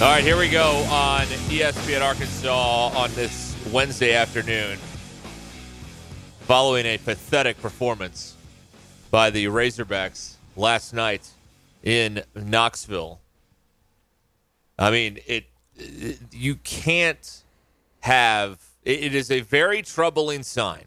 All right, here we go on ESPN Arkansas on this Wednesday afternoon. Following a pathetic performance by the Razorbacks last night in Knoxville. I mean, it, it you can't have it, it is a very troubling sign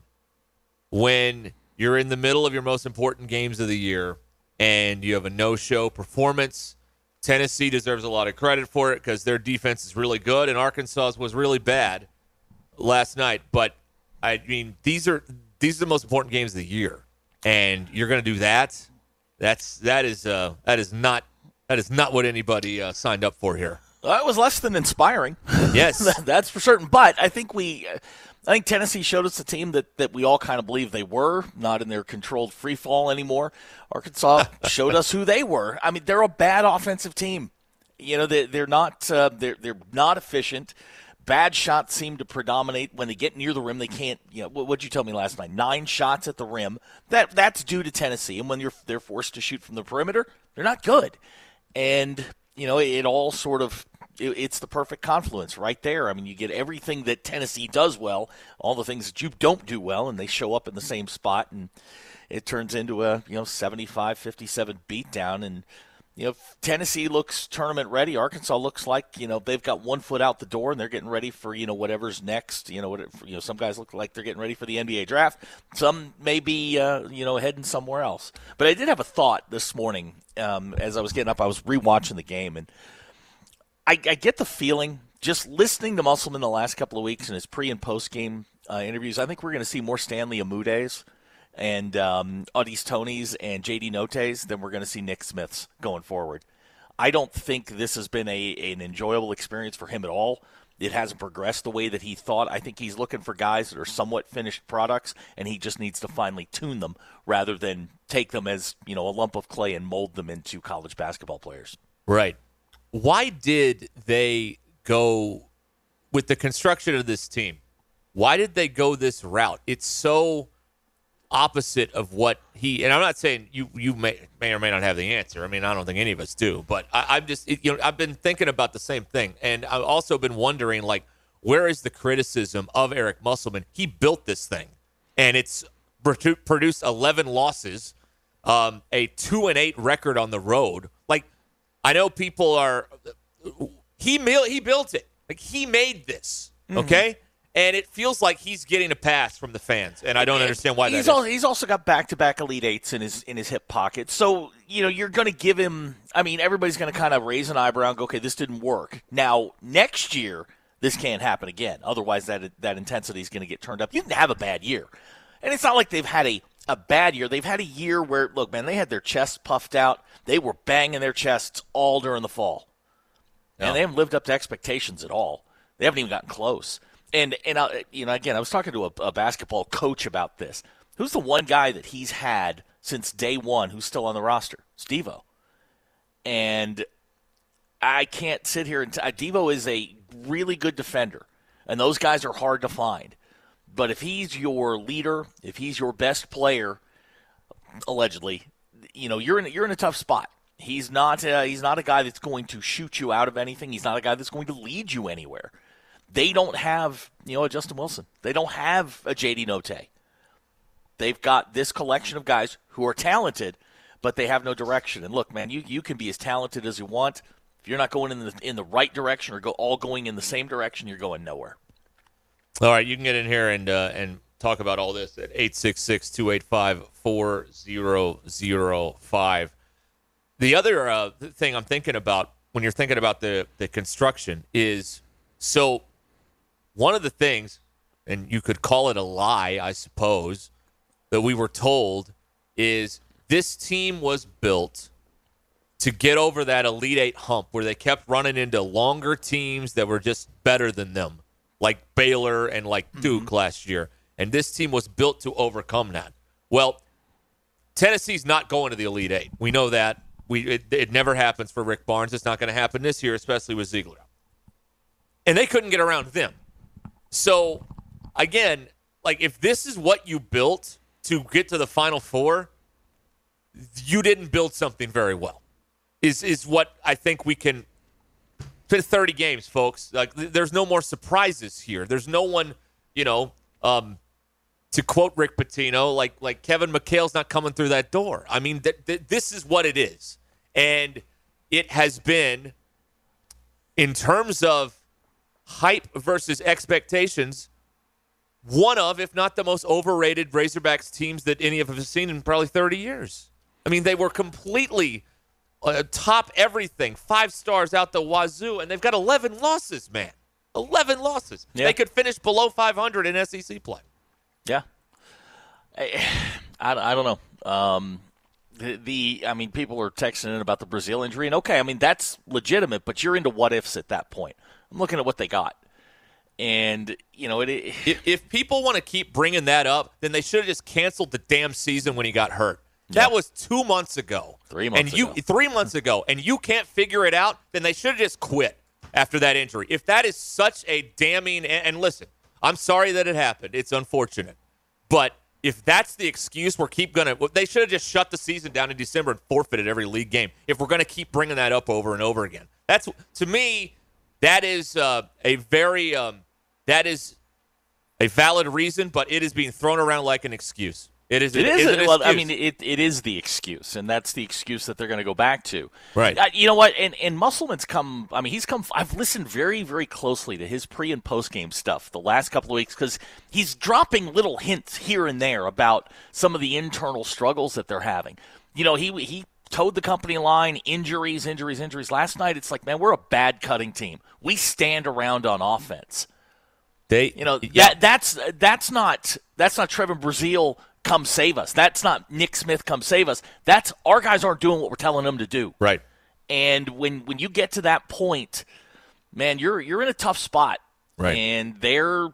when you're in the middle of your most important games of the year and you have a no-show performance Tennessee deserves a lot of credit for it because their defense is really good, and Arkansas was really bad last night. But I mean, these are these are the most important games of the year, and you're going to do that. That's that is uh, that is not that is not what anybody uh, signed up for here. That was less than inspiring. Yes, that's for certain. But I think we. I think Tennessee showed us a team that, that we all kind of believe they were, not in their controlled free fall anymore. Arkansas showed us who they were. I mean, they're a bad offensive team. You know, they, they're not uh, they're they're not efficient. Bad shots seem to predominate when they get near the rim. They can't. You know, what did you tell me last night? Nine shots at the rim. That that's due to Tennessee. And when you're they're forced to shoot from the perimeter, they're not good. And you know, it all sort of it's the perfect confluence right there. I mean, you get everything that Tennessee does well, all the things that you don't do well, and they show up in the same spot, and it turns into a you know 75-57 beatdown. And you know, Tennessee looks tournament ready. Arkansas looks like you know they've got one foot out the door and they're getting ready for you know whatever's next. You know, what you know, some guys look like they're getting ready for the NBA draft. Some may be uh, you know heading somewhere else. But I did have a thought this morning um, as I was getting up. I was rewatching the game and I, I get the feeling just listening to Musselman the last couple of weeks in his pre and post game uh, interviews. I think we're going to see more Stanley Umudes and um, Au'Diese Toney's and JD Notaes than we're going to see Nick Smith's going forward. I don't think this has been a an enjoyable experience for him at all. It hasn't progressed the way that he thought. I think he's looking for guys that are somewhat finished products, and he just needs to finally tune them rather than take them as you know a lump of clay and mold them into college basketball players. Right why did they go with the construction of this team? Why did they go this route? It's so opposite of what he and I'm not saying you you may may or may not have the answer. I mean, I don't think any of us do, but I, am just you know I've been thinking about the same thing, and I've also been wondering like where is the criticism of Eric Musselman? He built this thing, and it's produced 11 losses, um, a two and eight record on the road. I know people are. He he built it. Like he made this. Mm-hmm. Okay. And it feels like he's getting a pass from the fans, and I don't understand why. He's, also, he's also got back-to-back elite eights in his in his hip pocket, so you know you're going to give him. I mean, everybody's going to kind of raise an eyebrow and go, "Okay, this didn't work." Now next year, this can't happen again. Otherwise, that that intensity is going to get turned up. You can have a bad year, and it's not like they've had a a bad year. They've had a year where, look, man, they had their chests puffed out. They were banging their chests all during the fall, no. and they haven't lived up to expectations at all. They haven't even gotten close. And and I, you know, again, I was talking to a, a basketball coach about this. Who's the one guy that he's had since day one who's still on the roster? Devo. And I can't sit here and t- uh, Devo is a really good defender, and those guys are hard to find. But if he's your leader, if he's your best player, allegedly, you know you're in you're in a tough spot. He's not uh, he's not a guy that's going to shoot you out of anything. He's not a guy that's going to lead you anywhere. They don't have you know a Justin Wilson. They don't have a JD Notae. They've got this collection of guys who are talented, but they have no direction. And look, man, you you can be as talented as you want. If you're not going in the in the right direction or go all going in the same direction, you're going nowhere. All right, you can get in here and uh, and talk about all this at 866-285-4005. The other uh, thing I'm thinking about when you're thinking about the the construction is so one of the things and you could call it a lie, I suppose, that we were told is this team was built to get over that Elite Eight hump where they kept running into longer teams that were just better than them like Baylor and like Duke mm-hmm. last year. And this team was built to overcome that. Well, Tennessee's not going to the Elite Eight. We know that. We it, it never happens for Rick Barnes. It's not going to happen this year, especially with Zeigler. And they couldn't get around them. So, again, like if this is what you built to get to the Final Four, you didn't build something very well. Is is what I think we can. 30 games, folks. Like there's no more surprises here. There's no one, you know, um, to quote Rick Pitino, like like Kevin McHale's not coming through that door. I mean, th- th- this is what it is, and it has been in terms of hype versus expectations. One of, if not the most overrated Razorbacks teams that any of us have seen in probably 30 years. I mean, they were completely uh, top everything, five stars out the wazoo, and they've got 11 losses, man. 11 losses. Yeah. They could finish below 500 in SEC play. Yeah. I, I, I don't know. Um, the, the, I mean, people are texting in about the Brazile injury, and okay, I mean, that's legitimate, but you're into what ifs at that point. I'm looking at what they got. And, you know, it, it if, if people want to keep bringing that up, then they should have just canceled the damn season when he got hurt. That yeah. was two months ago. Three months and you, ago. Three months ago. And you can't figure it out, then they should have just quit after that injury. If that is such a damning, and, listen, I'm sorry that it happened. It's unfortunate. But if that's the excuse, we're keep gonna. They should have just shut the season down in December and forfeited every league game. If we're gonna keep bringing that up over and over again, that's to me, that is uh, a very um, that is a valid reason, but it is being thrown around like an excuse. It is. It is. is well, I mean, it, it is the excuse, and that's the excuse that they're going to go back to. Right. Uh, you know what? And and Musselman's come. I mean, he's come. I've listened very very closely to his pre and post game stuff the last couple of weeks because he's dropping little hints here and there about some of the internal struggles that they're having. You know, he he towed the company line. Injuries, injuries, injuries. Last night, it's like, man, we're a bad cutting team. We stand around on offense. They, you know, yeah. that that's that's not that's not Trevon Brazile come save us. That's not Nick Smith come save us. That's our guys aren't doing what we're telling them to do. Right. And when when you get to that point, man, you're you're in a tough spot. Right. And they're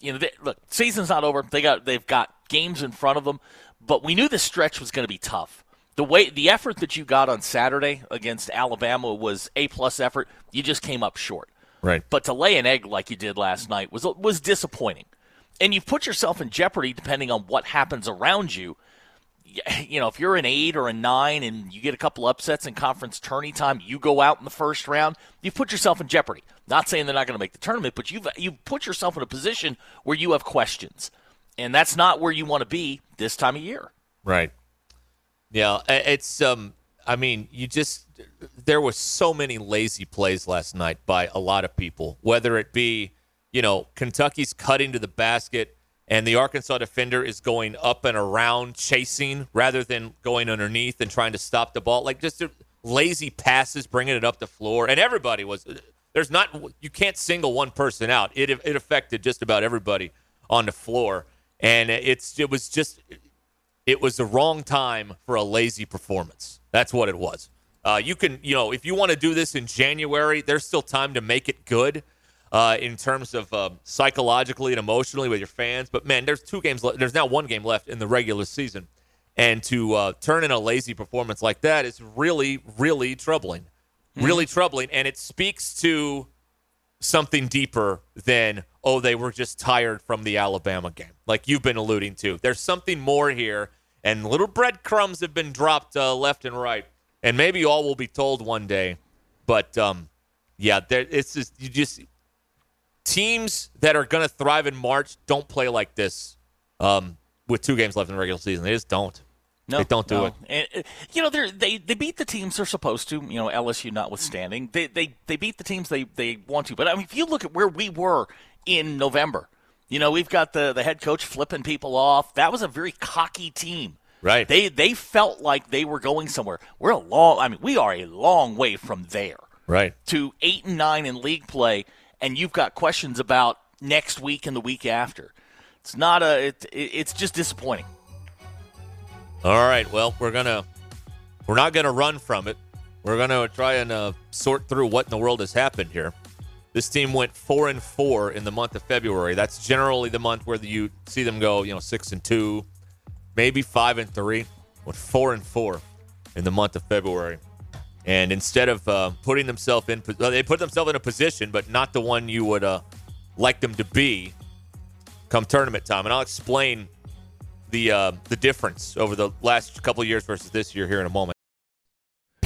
you know, they, look, season's not over. They got they've got games in front of them, but we knew the stretch was going to be tough. The way the effort that you got on Saturday against Alabama was a plus effort. You just came up short. Right. But to lay an egg like you did last night was was disappointing and you've put yourself in jeopardy depending on what happens around you. You know, if you're an eight or a nine and you get a couple upsets in conference tourney time, you go out in the first round, you've put yourself in jeopardy. Not saying they're not going to make the tournament, but you've you've put yourself in a position where you have questions, and that's not where you want to be this time of year. Right. Yeah, it's um. I mean, you just there was so many lazy plays last night by a lot of people, whether it be you know, Kentucky's cutting to the basket and the Arkansas defender is going up and around chasing rather than going underneath and trying to stop the ball. Like just lazy passes, bringing it up the floor. And everybody was, there's not, you can't single one person out. It, it affected just about everybody on the floor. And it's, it was just, it was the wrong time for a lazy performance. That's what it was. Uh, you can, you know, if you want to do this in January, there's still time to make it good uh, in terms of uh, psychologically and emotionally with your fans. But man, there's two games. Le- there's now one game left in the regular season, and to uh, turn in a lazy performance like that is really, really troubling. Mm-hmm. Really troubling, and it speaks to something deeper than oh they were just tired from the Alabama game, like you've been alluding to. There's something more here, and little breadcrumbs have been dropped uh, left and right, and maybe all will be told one day. But um, yeah, there, it's just you just teams that are going to thrive in March don't play like this um, with two games left in the regular season. They just don't. No, they don't do no. it. And, uh, you know, they they beat the teams they're supposed to. You know, LSU notwithstanding, they they they beat the teams they they want to. But I mean, if you look at where we were in November, you know, we've got the the head coach flipping people off. That was a very cocky team. Right. They they felt like they were going somewhere. We're a long. I mean, we are a long way from there. Right. To eight and nine in league play and you've got questions about next week and the week after. It's not a. It, it's just disappointing. All right. Well, we're gonna we're not gonna run from it. We're gonna try and uh, sort through what in the world has happened here. This team went four and four in the month of February. That's generally the month where you see them go, you know, six and two, maybe five and three. Went four and four in the month of February. And instead of uh, putting themselves in, well, they put themselves in a position, but not the one you would uh, like them to be come tournament time. And I'll explain the uh, the difference over the last couple years versus this year here in a moment.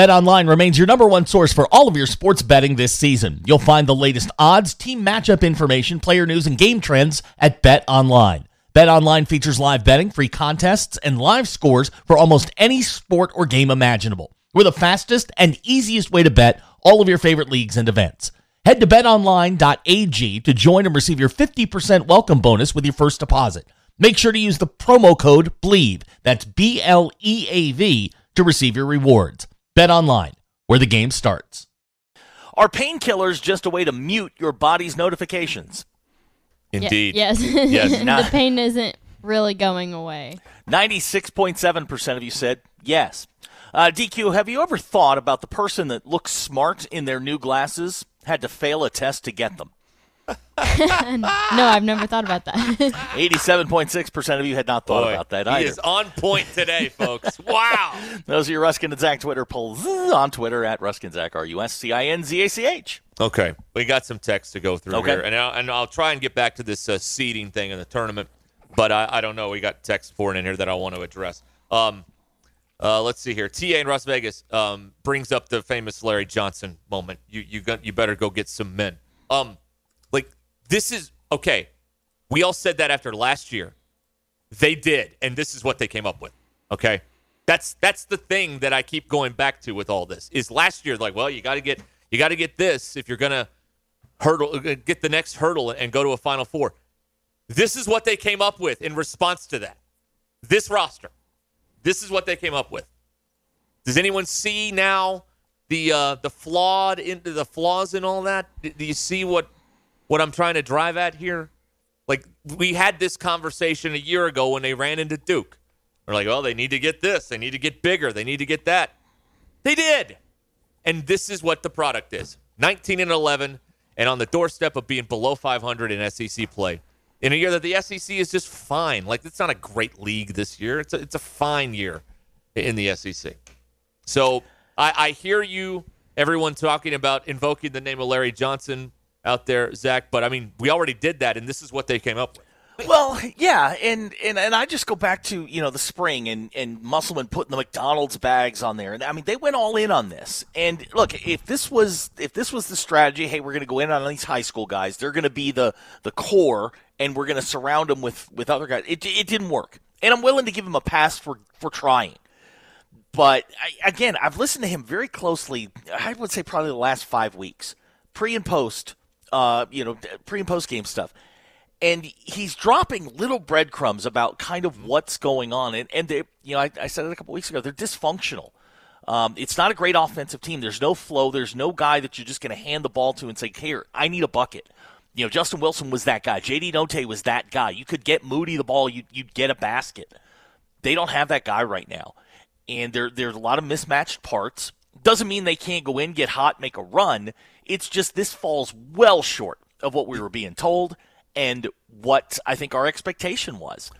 BetOnline remains your number one source for all of your sports betting this season. You'll find the latest odds, team matchup information, player news, and game trends at BetOnline. BetOnline features live betting, free contests, and live scores for almost any sport or game imaginable. We're the fastest and easiest way to bet all of your favorite leagues and events. Head to betonline.ag to join and receive your 50% welcome bonus with your first deposit. Make sure to use the promo code BLEAV, that's B L E A V, to receive your rewards. Bet online, where the game starts. Are painkillers just a way to mute your body's notifications? Indeed. Ye- yes. Yes. the pain isn't really going away. 96.7% of you said yes. Uh, DQ, have you ever thought about the person that looks smart in their new glasses had to fail a test to get them? no, I've never thought about that. 87.6% of you had not thought Boy, about that he either. is on point today, folks. Wow. Those are your Ruscin and Zach Twitter polls on Twitter at Ruscin Zach, R U S C I N Z A C H. Okay, we got some text to go through Okay. here, and I'll, and I'll try and get back to this uh, seeding thing in the tournament, but I, I don't know. We got text pouring in here that I want to address. Um, uh, let's see here. TA in Las Vegas um, brings up the famous Larry Johnson moment. You you got you better go get some men. Um, like this is okay. We all said that after last year. They did, and this is what they came up with. Okay, that's that's the thing that I keep going back to with all this. Is last year like, well, you got to get you got to get this if you're gonna hurdle uh, get the next hurdle and go to a Final Four. This is what they came up with in response to that. This roster. This is what they came up with. Does anyone see now the uh, the flawed into the flaws in all that? Do you see what what I'm trying to drive at here? Like we had this conversation a year ago when they ran into Duke. We're like, well, they need to get this, they need to get bigger, they need to get that. They did. And this is what the product is. 19 and 11 and on the doorstep of being below 500 in SEC play. In a year that the SEC is just fine. Like it's not a great league this year. It's a, it's a fine year in the SEC. So I, I hear you, everyone talking about invoking the name of Larry Johnson out there, Zach. But I mean, we already did that, and this is what they came up with. Well, yeah, and, and and I just go back to you know the spring and and Musselman putting the McDonald's bags on there, and I mean they went all in on this. And look, if this was if this was the strategy, hey, we're going to go in on these high school guys, they're going to be the the core, and we're going to surround them with with other guys. It it didn't work, and I'm willing to give him a pass for for trying. But I, again, I've listened to him very closely. I would say probably the last five weeks, pre and post, uh, you know, pre and post game stuff and he's dropping little breadcrumbs about kind of what's going on. And, and they, you know, I, I said it a couple weeks ago, they're dysfunctional. Um, it's not a great offensive team. There's no flow. There's no guy that you're just going to hand the ball to and say, here, I need a bucket. You know, Justin Wilson was that guy. JD Notae was that guy. You could get Moody the ball, you'd, you'd get a basket. They don't have that guy right now. And there, there's a lot of mismatched parts. Doesn't mean they can't go in, get hot, make a run. It's just this falls well short of what we were being told and what I think our expectation was.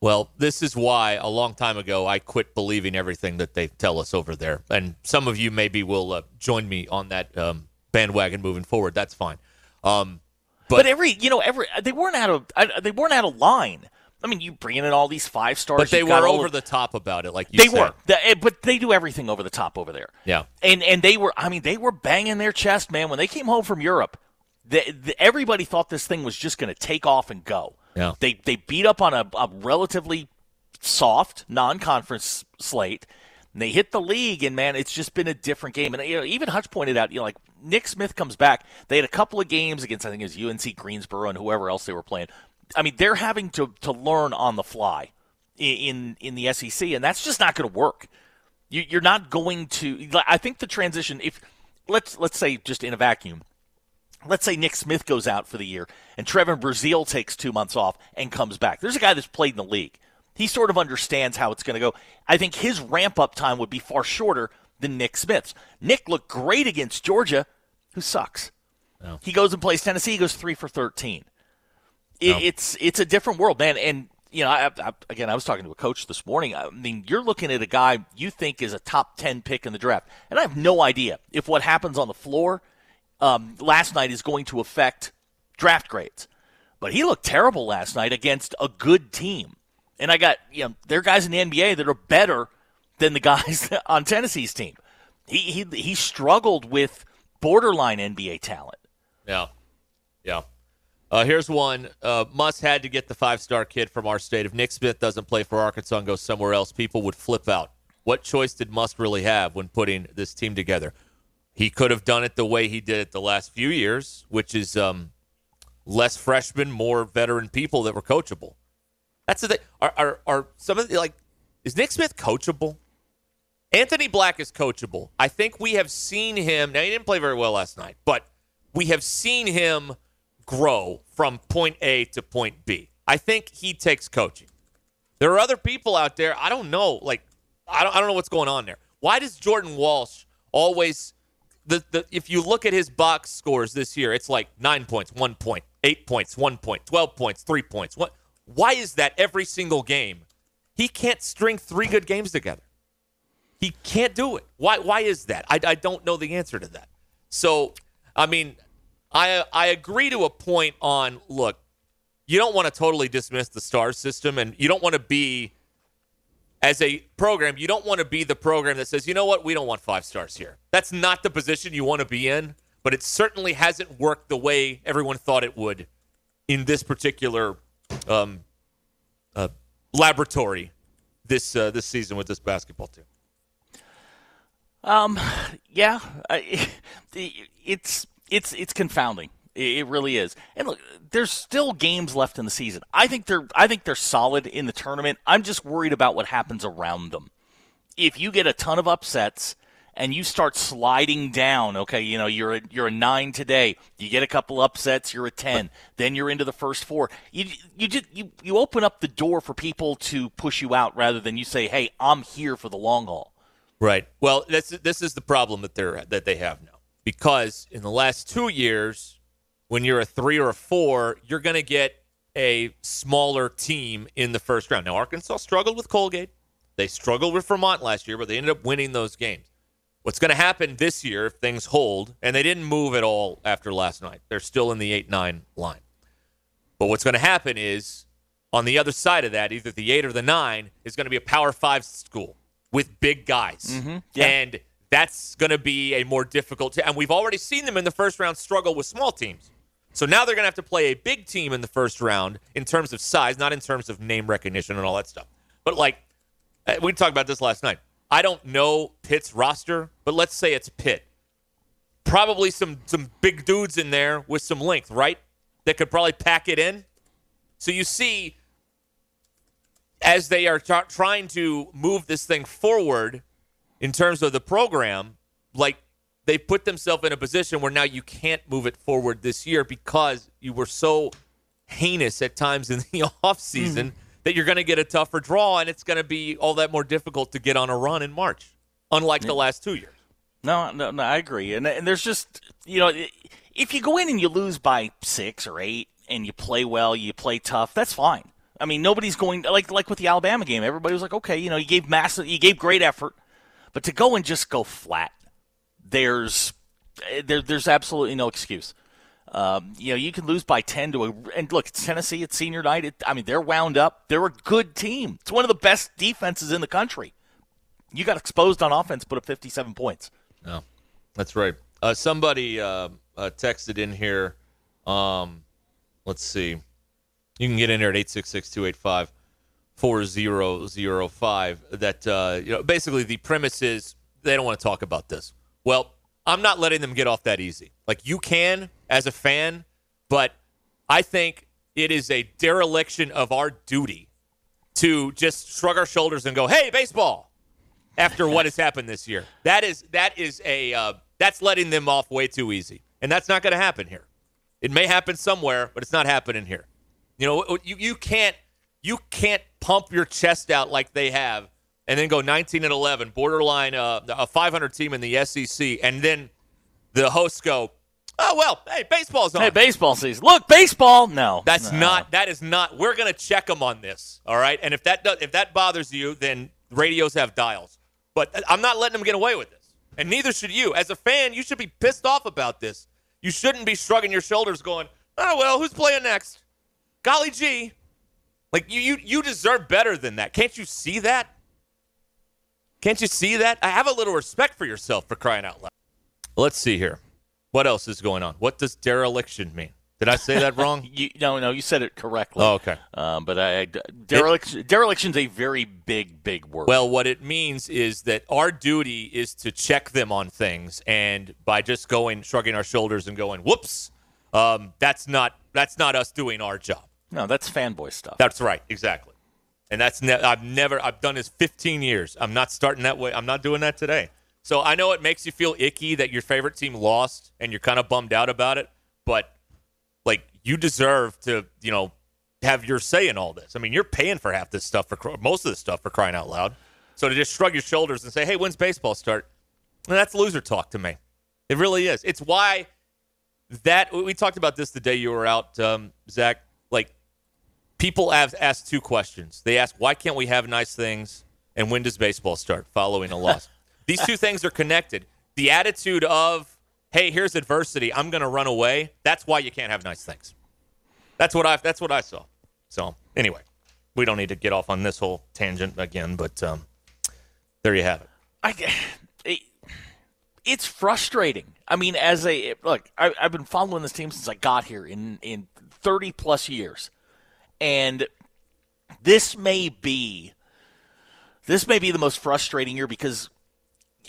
Well, this is why a long time ago I quit believing everything that they tell us over there. And some of you maybe will uh, join me on that um, bandwagon moving forward. That's fine. Um, But, but, every you know every they weren't out of they weren't out of line. I mean, you bring in all these five stars, but they were over of- the top about it, like you They said. were, The- eh, but they do everything over the top over there. Yeah. and and they were. I mean, they were banging their chest, man. When they came home from Europe, the, the, everybody thought this thing was just going to take off and go. Yeah. They they beat up on a, a relatively soft non-conference slate. And they hit the league, and man, it's just been a different game. And you know, even Hutch pointed out, you know, like Nick Smith comes back. They had a couple of games against, I think it was UNC Greensboro and whoever else they were playing. I mean, they're having to to learn on the fly in in the SEC, and that's just not going to work. You, you're not going to. I think the transition, if let's let's say just in a vacuum, let's say Nick Smith goes out for the year and Trevon Brazile takes two months off and comes back. There's a guy that's played in the league. He sort of understands how it's going to go. I think his ramp up time would be far shorter than Nick Smith's. Nick looked great against Georgia, who sucks. No. He goes and plays Tennessee. He goes three for thirteen. It, no. It's it's a different world, man. And you know, I, I, again, I was talking to a coach this morning. I mean, you're looking at a guy you think is a top 10 pick in the draft. And I have no idea if what happens on the floor um, last night is going to affect draft grades. But he looked terrible last night against a good team. And I got, you know, there are guys in the NBA that are better than the guys on Tennessee's team. He, he, he struggled with borderline NBA talent. Yeah. Yeah. Uh, here's one. Uh, had to get the five star kid from our state. If Nick Smith doesn't play for Arkansas and goes somewhere else, people would flip out. What choice did Muss really have when putting this team together? He could have done it the way he did it the last few years, which is um, less freshmen, more veteran people that were coachable. That's the thing. Are, are, are some of the, like, is Nick Smith coachable? Anthony Black is coachable. I think we have seen him. Now, he didn't play very well last night, but we have seen him grow from point A to point B. I think he takes coaching. There are other people out there. I don't know. Like, I don't, I don't know what's going on there. Why does Jordan Walsh always the, the if you look at his box scores this year, it's like nine points, one point, eight points, one point, twelve points, three points. What? Why is that every single game? He can't string three good games together. He can't do it. Why? Why is that? I, I don't know the answer to that. So, I mean, I I agree to a point on look, you don't want to totally dismiss the star system and you don't want to be as a program, you don't want to be the program that says, "You know what? We don't want five stars here." That's not the position you want to be in, but it certainly hasn't worked the way everyone thought it would in this particular um, uh, laboratory this uh, this season with this basketball team. Um, yeah, I, it's it's it's confounding. It really is. And look, there's still games left in the season. I think they're I think they're solid in the tournament. I'm just worried about what happens around them. If you get a ton of upsets and you start sliding down, okay, you know, you're a, you're a 9 today, you get a couple upsets, you're a 10, then you're into the first 4. You you just you, you open up the door for people to push you out rather than you say, "Hey, I'm here for the long haul." Right. Well, this this is the problem that they're that they have now because in the last two years, when you're a three or a four, you're going to get a smaller team in the first round. Now, Arkansas struggled with Colgate. They struggled with Vermont last year, but they ended up winning those games. What's going to happen this year if things hold, and they didn't move at all after last night, they're still in the 8 9 line. But what's going to happen is on the other side of that, either the 8 or the 9 is going to be a Power 5 school with big guys. Mm-hmm. Yeah. And that's going to be a more difficult. T- and we've already seen them in the first round struggle with small teams. So now they're going to have to play a big team in the first round in terms of size, not in terms of name recognition and all that stuff. But like, uh, we talked about this last night. I don't know Pitt's roster, but let's say it's Pitt. Probably some some big dudes in there with some length, right? That could probably pack it in. So you see, as they are trying to move this thing forward, in terms of the program, like they put themselves in a position where now you can't move it forward this year because you were so heinous at times in the offseason mm-hmm. that you're going to get a tougher draw and it's going to be all that more difficult to get on a run in March, unlike yeah. the last two years. No, no, no, I agree. And, and there's just, you know, if you go in and you lose by six or eight and you play well, you play tough, that's fine. I mean, nobody's going like like with the Alabama game. Everybody was like, okay, you know, you gave massive, you gave great effort. But to go and just go flat, there's there, there's absolutely no excuse. Um, you know, you can lose by 10 to a. And look, Tennessee, it's senior night. It, I mean, they're wound up. They're a good team. It's one of the best defenses in the country. You got exposed on offense, put up 57 points. No, that's right. Uh, somebody uh, uh, texted in here. Um, let's see. You can get in there at 866 285 4005 that uh, you know basically the premise is they don't want to talk about this. Well, I'm not letting them get off that easy. Like you can as a fan, but I think it is a dereliction of our duty to just shrug our shoulders and go, "Hey, baseball." After what has happened this year, that is that is a uh, that's letting them off way too easy, and that's not going to happen here. It may happen somewhere, but it's not happening here. You know, you you can't you can't pump your chest out like they have and then go 19 and 11, borderline uh, a 500 team in the SEC, and then the hosts go, "Oh well, hey, baseball's on." Hey, baseball season. Look, baseball. No, That's no. not. That is not. We're gonna check them on this. All right. And if that does, if that bothers you, then radios have dials. But I'm not letting them get away with this, and neither should you. As a fan, you should be pissed off about this. You shouldn't be shrugging your shoulders, going, "Oh well, who's playing next?" Golly gee, like you, you, you deserve better than that. Can't you see that? Can't you see that? I have a little respect for yourself for crying out loud. Let's see here. What else is going on? What does dereliction mean? Did I say that wrong? You, no, no, you said it correctly. Oh, okay. Um, but I, I dereliction, dereliction's a very big, big word. Well, what it means is that our duty is to check them on things, and by just going, shrugging our shoulders and going, "Whoops," um, that's not that's not us doing our job. No, that's fanboy stuff. That's right, exactly. And that's ne- I've never I've done this 15 years. I'm not starting that way. I'm not doing that today. So I know it makes you feel icky that your favorite team lost and you're kind of bummed out about it, but like you deserve to, you know, have your say in all this. I mean, you're paying for half this stuff for most of this stuff for crying out loud. So to just shrug your shoulders and say, "Hey, when's baseball start?" well, that's loser talk to me. It really is. It's why that we talked about this the day you were out, um, Zach. People have asked two questions. They ask, "Why can't we have nice things?" and "When does baseball start?" Following a loss. These two things are connected. The attitude of, "Hey, here's adversity. I'm going to run away." That's why you can't have nice things. That's what I. That's what I saw. So anyway, we don't need to get off on this whole tangent again, but um, there you have it. I, it, it's frustrating. I mean, as a look, I, I've been following this team since I got here in in thirty plus years, and this may be this may be the most frustrating year because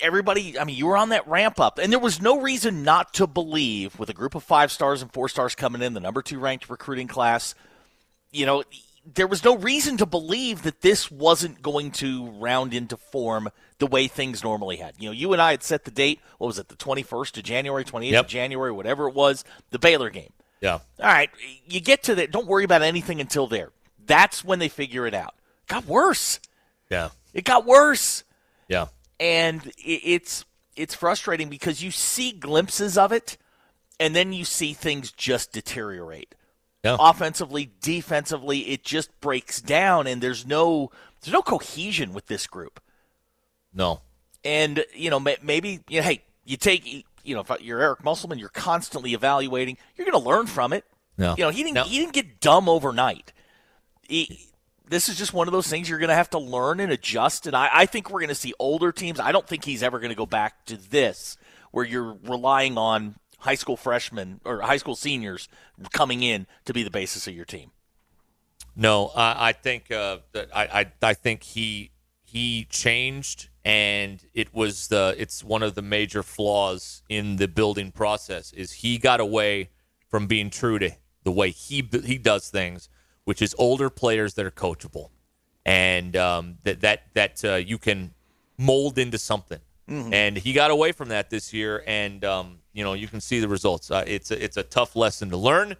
everybody. I mean, you were on that ramp up, and there was no reason not to believe with a group of five stars and four stars coming in, the number two ranked recruiting class. You know, there was no reason to believe that this wasn't going to round into form the way things normally had. You know, you and I had set the date. What was it, the 21st of January, 28th Yep. of January, whatever it was, the Baylor game. Yeah. All right, you get to that. Don't worry about anything until there. That's when they figure it out. Got worse. Yeah. It got worse, Yeah. and it's it's frustrating because you see glimpses of it, and then you see things just deteriorate. Yeah. Offensively, defensively, it just breaks down, and there's no there's no cohesion with this group. No. And you know, maybe you know, hey, you take you know, if you're Eric Musselman, you're constantly evaluating. You're going to learn from it. No. You know, he didn't No. he didn't get dumb overnight. He, this is just one of those things you're going to have to learn and adjust. And I, I think we're going to see older teams. I don't think he's ever going to go back to this, where you're relying on high school freshmen or high school seniors coming in to be the basis of your team. No, I, I think uh, I, I I think he he changed, and it was the it's one of the major flaws in the building process is he got away from being true to the way he he does things, which is older players that are coachable, and um, that that that uh, you can mold into something. And he got away from that this year, and um, you know you can see the results. Uh, it's a, it's a tough lesson to learn.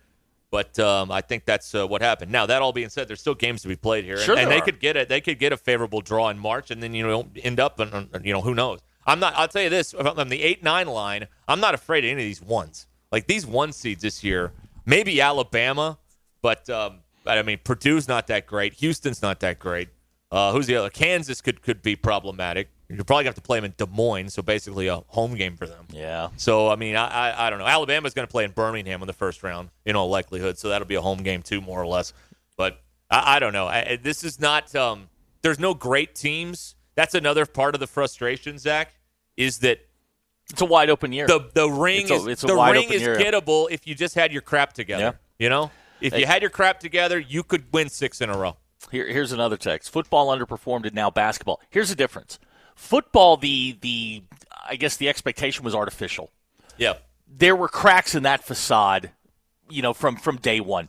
But um, I think that's uh, what happened. Now that all being said, there's still games to be played here, and, Sure and there they are. could get it. They could get a favorable draw in March, and then you know end up, and you know who knows. I'm not. I'll tell you this: on the eight nine line, I'm not afraid of any of these ones. Like these one seeds this year, maybe Alabama, but um, I mean Purdue's not that great. Houston's not that great. Uh, who's the other? Kansas could could be problematic. You're probably gonna have to play them in Des Moines, so basically a home game for them. Yeah. So I mean, I I, I don't know. Alabama's going to play in Birmingham in the first round, in all likelihood. So that'll be a home game too, more or less. But I, I don't know. I, this is not. Um, there's no great teams. That's another part of the frustration, Zach, is that It's a wide open year. the the ring It's a- is it's a the ring is year. gettable if you just had your crap together. Yeah. You know, if you had your crap together, you could win six in a row. Here, here's another text. Football underperformed and now basketball. Here's the difference. Football, the the I guess the expectation was artificial. Yeah, There were cracks in that facade, you know, from from day one.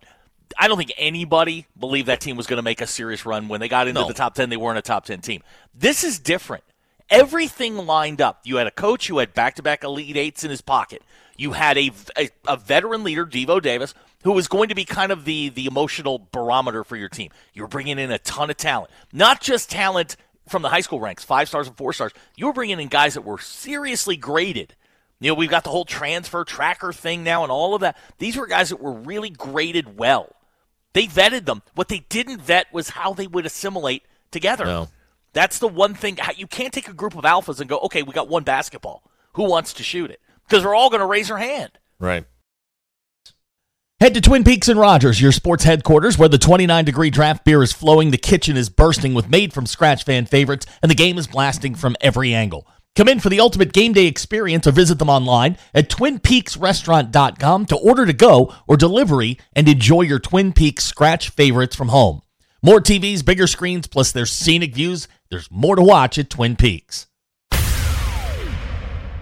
I don't think anybody believed that team was going to make a serious run when they got into No. the top ten. They weren't a top ten team. This is different. Everything lined up. You had a coach who had back-to-back elite eights in his pocket. You had a, a, a veteran leader, Devo Davis, who was going to be kind of the the emotional barometer for your team. You were bringing in a ton of talent, not just talent from the high school ranks, five stars and four stars. You were bringing in guys that were seriously graded. You know, we've got the whole transfer tracker thing now and all of that. These were guys that were really graded well. They vetted them. What they didn't vet was how they would assimilate together. No. That's the one thing. You can't take a group of alphas and go, okay, we got one basketball. Who wants to shoot it? Because they're all going to raise their hand. Right. Head to Twin Peaks and Rogers, your sports headquarters, where the 29 degree draft beer is flowing, the kitchen is bursting with made from scratch fan favorites, and the game is blasting from every angle. Come in for the ultimate game day experience or visit them online at twinpeaksrestaurant.com to order to go or delivery and enjoy your Twin Peaks scratch favorites from home. More TVs, bigger screens, plus their scenic views. There's more to watch at Twin Peaks.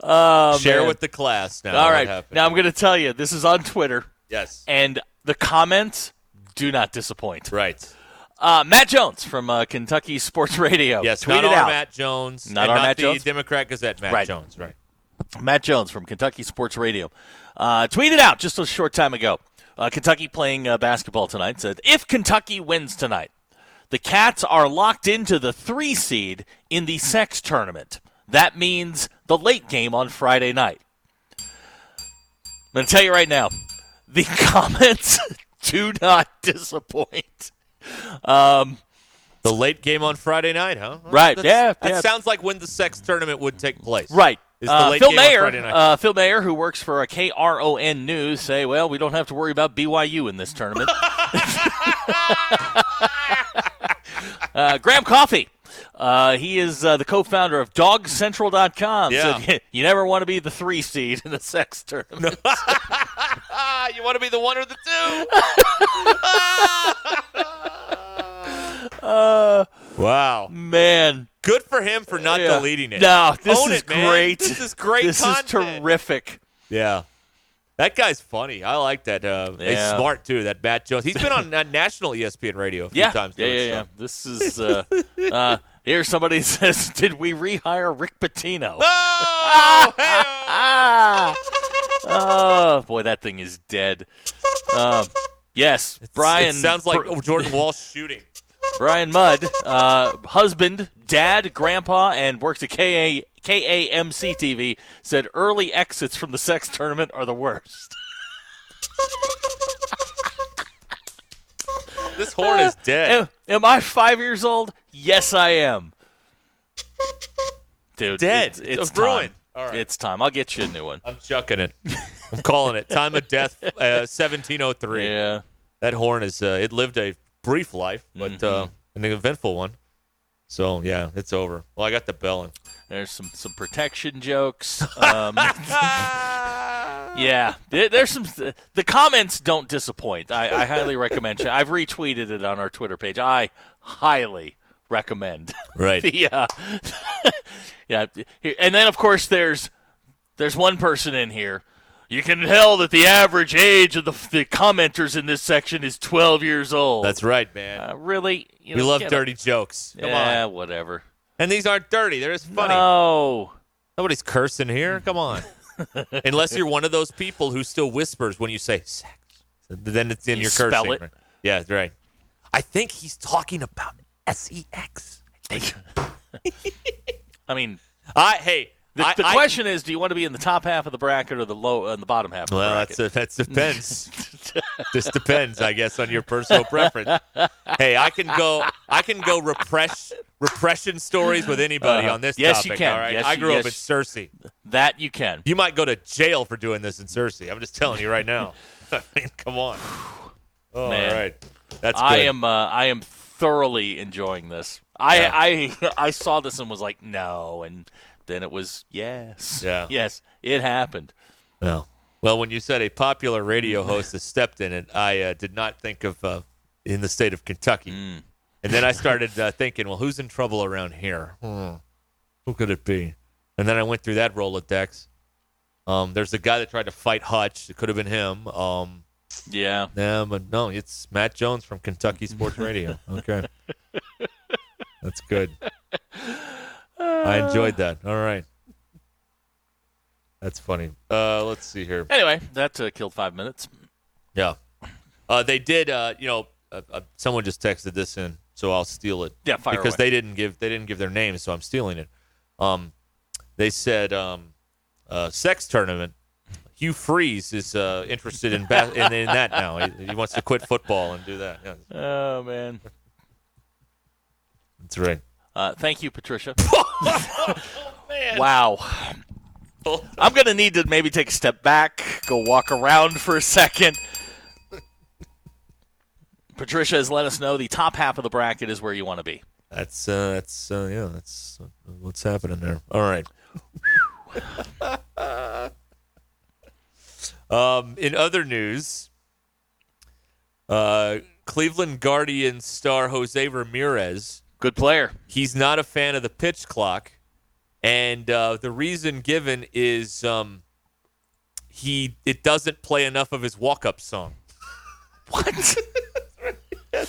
Oh, Share man. with the class now. All right. Now I'm going to tell you this is on Twitter, yes. and the comments do not disappoint. Right. Uh, Matt Jones from uh, Kentucky Sports Radio. Yes. tweeted Not out. Matt Jones. Not our not Matt the Jones? Democrat Gazette. Matt Right. Jones. Right. Matt Jones from Kentucky Sports Radio uh, tweeted out just a short time ago. Uh, Kentucky playing uh, basketball tonight said, "If Kentucky wins tonight, the Cats are locked into the three seed in the sex tournament. That means the late game on Friday night." I'm going to tell you right now, the comments do not disappoint. Um, The late game on Friday night, huh? Well, Right, yeah, That yeah. sounds like when the sex tournament would take place. Right. Is the Uh, Phil Mayer, uh, Phil Mayer, who works for a KRON News, say, "Well, we don't have to worry about BYU in this tournament." uh, Graham Coffey, uh, he is uh, the co-founder of DogCentral.com. Yeah. Said, you never want to be the three seed in the sex tournament. Ah, you want to be the one or the two? uh, wow. man, Good for him for not Yeah. deleting it. No, this Own is it, great. This is great This content. is terrific. Yeah. That guy's funny. I like that. Uh, He's smart too. That Matt Jones. He's been on national ESPN radio a few Yeah, times. yeah, yeah, yeah. This is uh, uh, here. Somebody says, "Did we rehire Rick Pitino?" Oh, oh boy, that thing is dead. Um, yes, Brian. It sounds like Br- Jordan Walsh shooting. Brian Mudd, uh, husband, dad, grandpa, and works at KA, KAMC TV. Said early exits from the sex tournament are the worst. This horn is dead. Am, am I five years old? Yes, I am. Dude, Dead. It's, It's it's ruined. time. All right. It's time. I'll get you a new one. I'm chucking it. I'm calling it. Time of death, uh, 1703. Yeah. That horn is. Uh, it lived a brief life, but Mm-hmm. uh, an eventful one. So yeah, it's over. Well, I got the bell in. There's some some protection jokes. Um, Yeah, there's some. The comments don't disappoint. I, I highly recommend. I've retweeted it on our Twitter page. I highly recommend. Right. the, uh, yeah, and then of course there's there's one person in here. You can tell that the average age of the, the commenters in this section is 12 years old. That's right, man. uh, really. You we know, love dirty jokes. A, Come yeah, on. whatever. And these aren't dirty. They're just funny. No. Nobody's cursing here. Come on. Unless you're one of those people who still whispers when you say sex. Then it's in You your spell cursing. it. right? Yeah, right. I think he's talking about S E X. I mean, I hey. the, I- the I- question is, do you want to be in the top half of the bracket or the low uh, the bottom half? Of the Well, that's a, that depends. this depends, I guess, on your personal preference. Hey, I can go. I can go repress repression stories with anybody Uh-huh. on this Yes, you can. All right. Yes, I grew up in yes. Searcy. that you can. You might go to jail for doing this in Searcy. I'm just telling you right now. I mean, come on. Oh, Man. all right. That's I am. Uh, I am thoroughly enjoying this. I, Yeah. I I saw this and was like, no, and then it was yes. Yeah. Yes, it happened. No. Well, when you said a popular radio host has stepped in it, I uh, did not think of uh, in the state of Kentucky. Mm. And then I started uh, thinking, well, who's in trouble around here? Hmm. Who could it be? And then I went through that Rolodex. Um, there's a guy that tried to fight Hutch. It could have been him. Um, Yeah. yeah, but no, it's Matt Jones from Kentucky Sports Radio. Okay. That's good. I enjoyed that. All right. That's funny. Uh, let's see here. Anyway, that uh, killed five minutes. Yeah. Uh, they did. Uh, you know, uh, uh, someone just texted this in, so I'll steal it. Yeah, fire because away. they didn't give they didn't give their names, so I'm stealing it. Um, they said um, uh, sex tournament. Hugh Freeze is uh, interested in, ba- in in that now. He, he wants to quit football and do that. Yeah, Oh man. that's right. Uh, thank you, Patricia. Wow. I'm going to need to maybe take a step back, go walk around for a second. Patricia has let us know the top half of the bracket is where you want to be. That's uh, that's uh, yeah, that's uh, what's happening there. All right. um, in other news, uh, Cleveland Guardians star Jose Ramirez. Good player. He's not a fan of the pitch clock, and uh, the reason given is um, he it doesn't play enough of his walk-up song. What?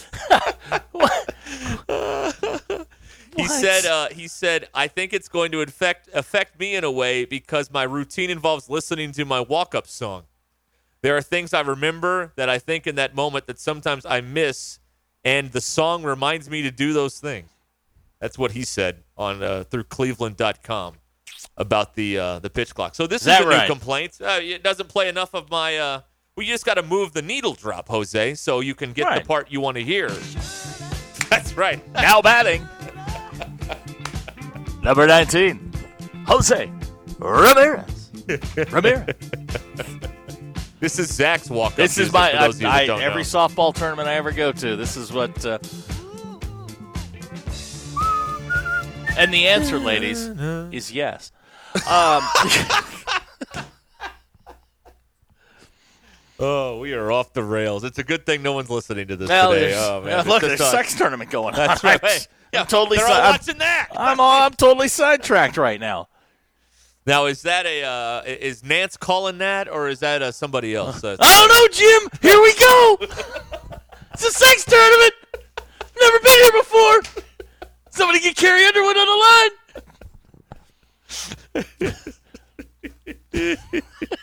He said, uh, "He said I think it's going to affect affect me in a way because my routine involves listening to my walk up song. There are things I remember that I think in that moment that sometimes I miss, and the song reminds me to do those things." That's what he said on uh, through Cleveland.com about the uh, the pitch clock. So this is, that a right? new complaint. Uh, it doesn't play enough of my. Well, you just got to move the needle drop, Jose, so you can get the part you want to hear. That's right. Now batting. Number 19, Jose Ramirez. Ramirez. This is Zach's walk. This is my For those of you I, I, every know. softball tournament I ever go to. This is what. Uh, and the answer, ladies, is yes. Um, Oh, we are off the rails. It's a good thing no one's listening to this well, today. Oh man, yeah, look, there's a sex tournament going on. That's right. I'm, Yeah, I'm totally. They're si- all I'm, watching that. I'm, all, I'm totally sidetracked right now. now, is that a uh, is Nance calling that, or is that uh, somebody else? Uh, I don't know, Jim. Here we go. it's a sex tournament. Never been here before. Somebody get Carrie Underwood on the line.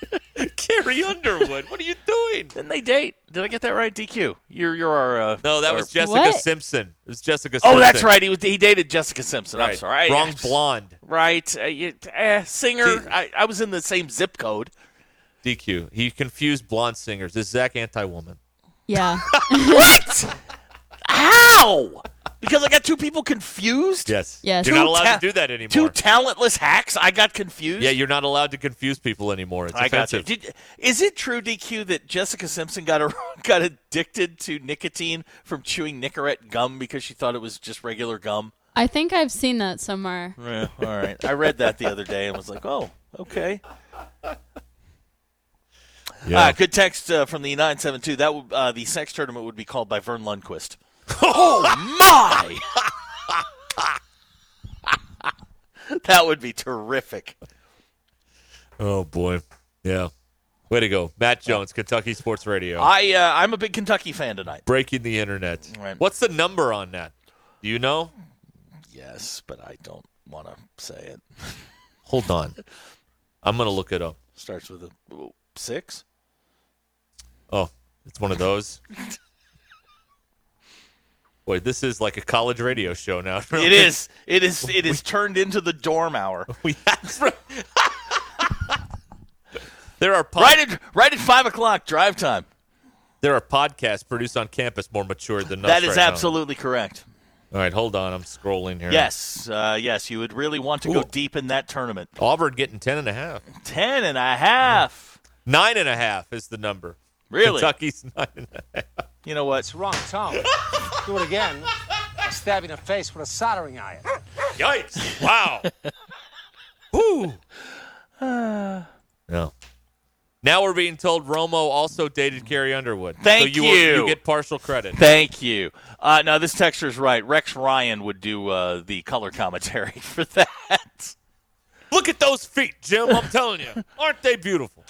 Carrie Underwood. What are you doing? Didn't they date? Did I get that right? DQ. You're you're our. Uh, No, that our- was Jessica What? Simpson. It was Jessica. Simpson. Oh, that's right. He was, he dated Jessica Simpson. I'm sorry. Wrong I- blonde. Right. Uh, you, eh, singer. See- I, I was in the same zip code. DQ. He confused blonde singers. Is Zach anti-woman? Yeah. What? How? Because I got two people confused. Yes. Yes. You're not Two allowed ta- to do that anymore. Two talentless hacks. I got confused. yeah, you're not allowed to confuse people anymore. It's I got you. offensive. Did, is it true, DQ, that Jessica Simpson got a, got addicted to nicotine from chewing Nicorette gum because she thought it was just regular gum? I think I've seen that somewhere. Yeah, all right. I read that the other day and was like, oh, okay. Yeah. Uh, good text uh, from the 972. That would, uh, the sex tournament would be called by Verne Lundquist. Oh my! that would be terrific. Oh boy. Yeah. Way to go, Matt Jones, Kentucky Sports Radio, I uh, I'm a big Kentucky fan tonight. breaking the internet. Right. What's the number on that? Do you know? Yes, but I don't want to say it. Hold on. I'm gonna look it up. Starts with a six. Oh, it's one of those. Boy, this is like a college radio show now. It is. It is. It is turned into the dorm hour. We have. there are pod- Right at right at five o'clock drive time. there are podcasts produced on campus more mature than us That is right now. absolutely correct. All right, hold on. I'm scrolling here. Yes, uh, yes. You would really want to go deep in that tournament. Auburn getting ten and a half. Ten and a half. Nine and a half is the number. Really? Kentucky's nine and a half. You know what? It's wrong tone. Do it again. I'll stab you in the face with a soldering iron. Yikes! Wow. Woo. no. Now we're being told Romo also dated Carrie Underwood. Thank so you. you. You get partial credit. Thank you. Uh, now this texter's right. Rex Ryan would do uh, the color commentary for that. Look at those feet, Jim. I'm telling you, aren't they beautiful?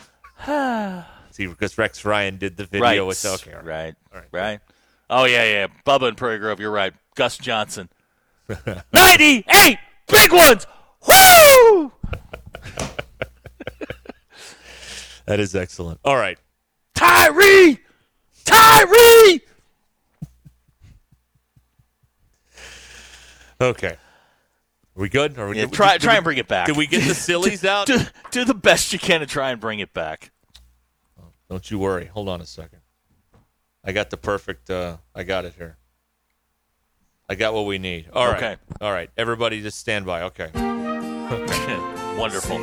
See, because Rex Ryan did the video right. with okay, all right. right. All right. Right. Oh yeah, yeah. Bubba and Prairie Grove. You're right. Gus Johnson. Ninety-eight big ones. Woo! That is excellent. All right. Tyree! Tyree! Okay. Are we good? Are we Yeah, try did try and bring it back. Did we get the sillies out? do, do the best you can to try and bring it back. Oh, don't you worry. Hold on a second. I got the perfect. Uh, I got it here. I got what we need. All right. Okay. All right. Everybody, just stand by. Okay. Wonderful.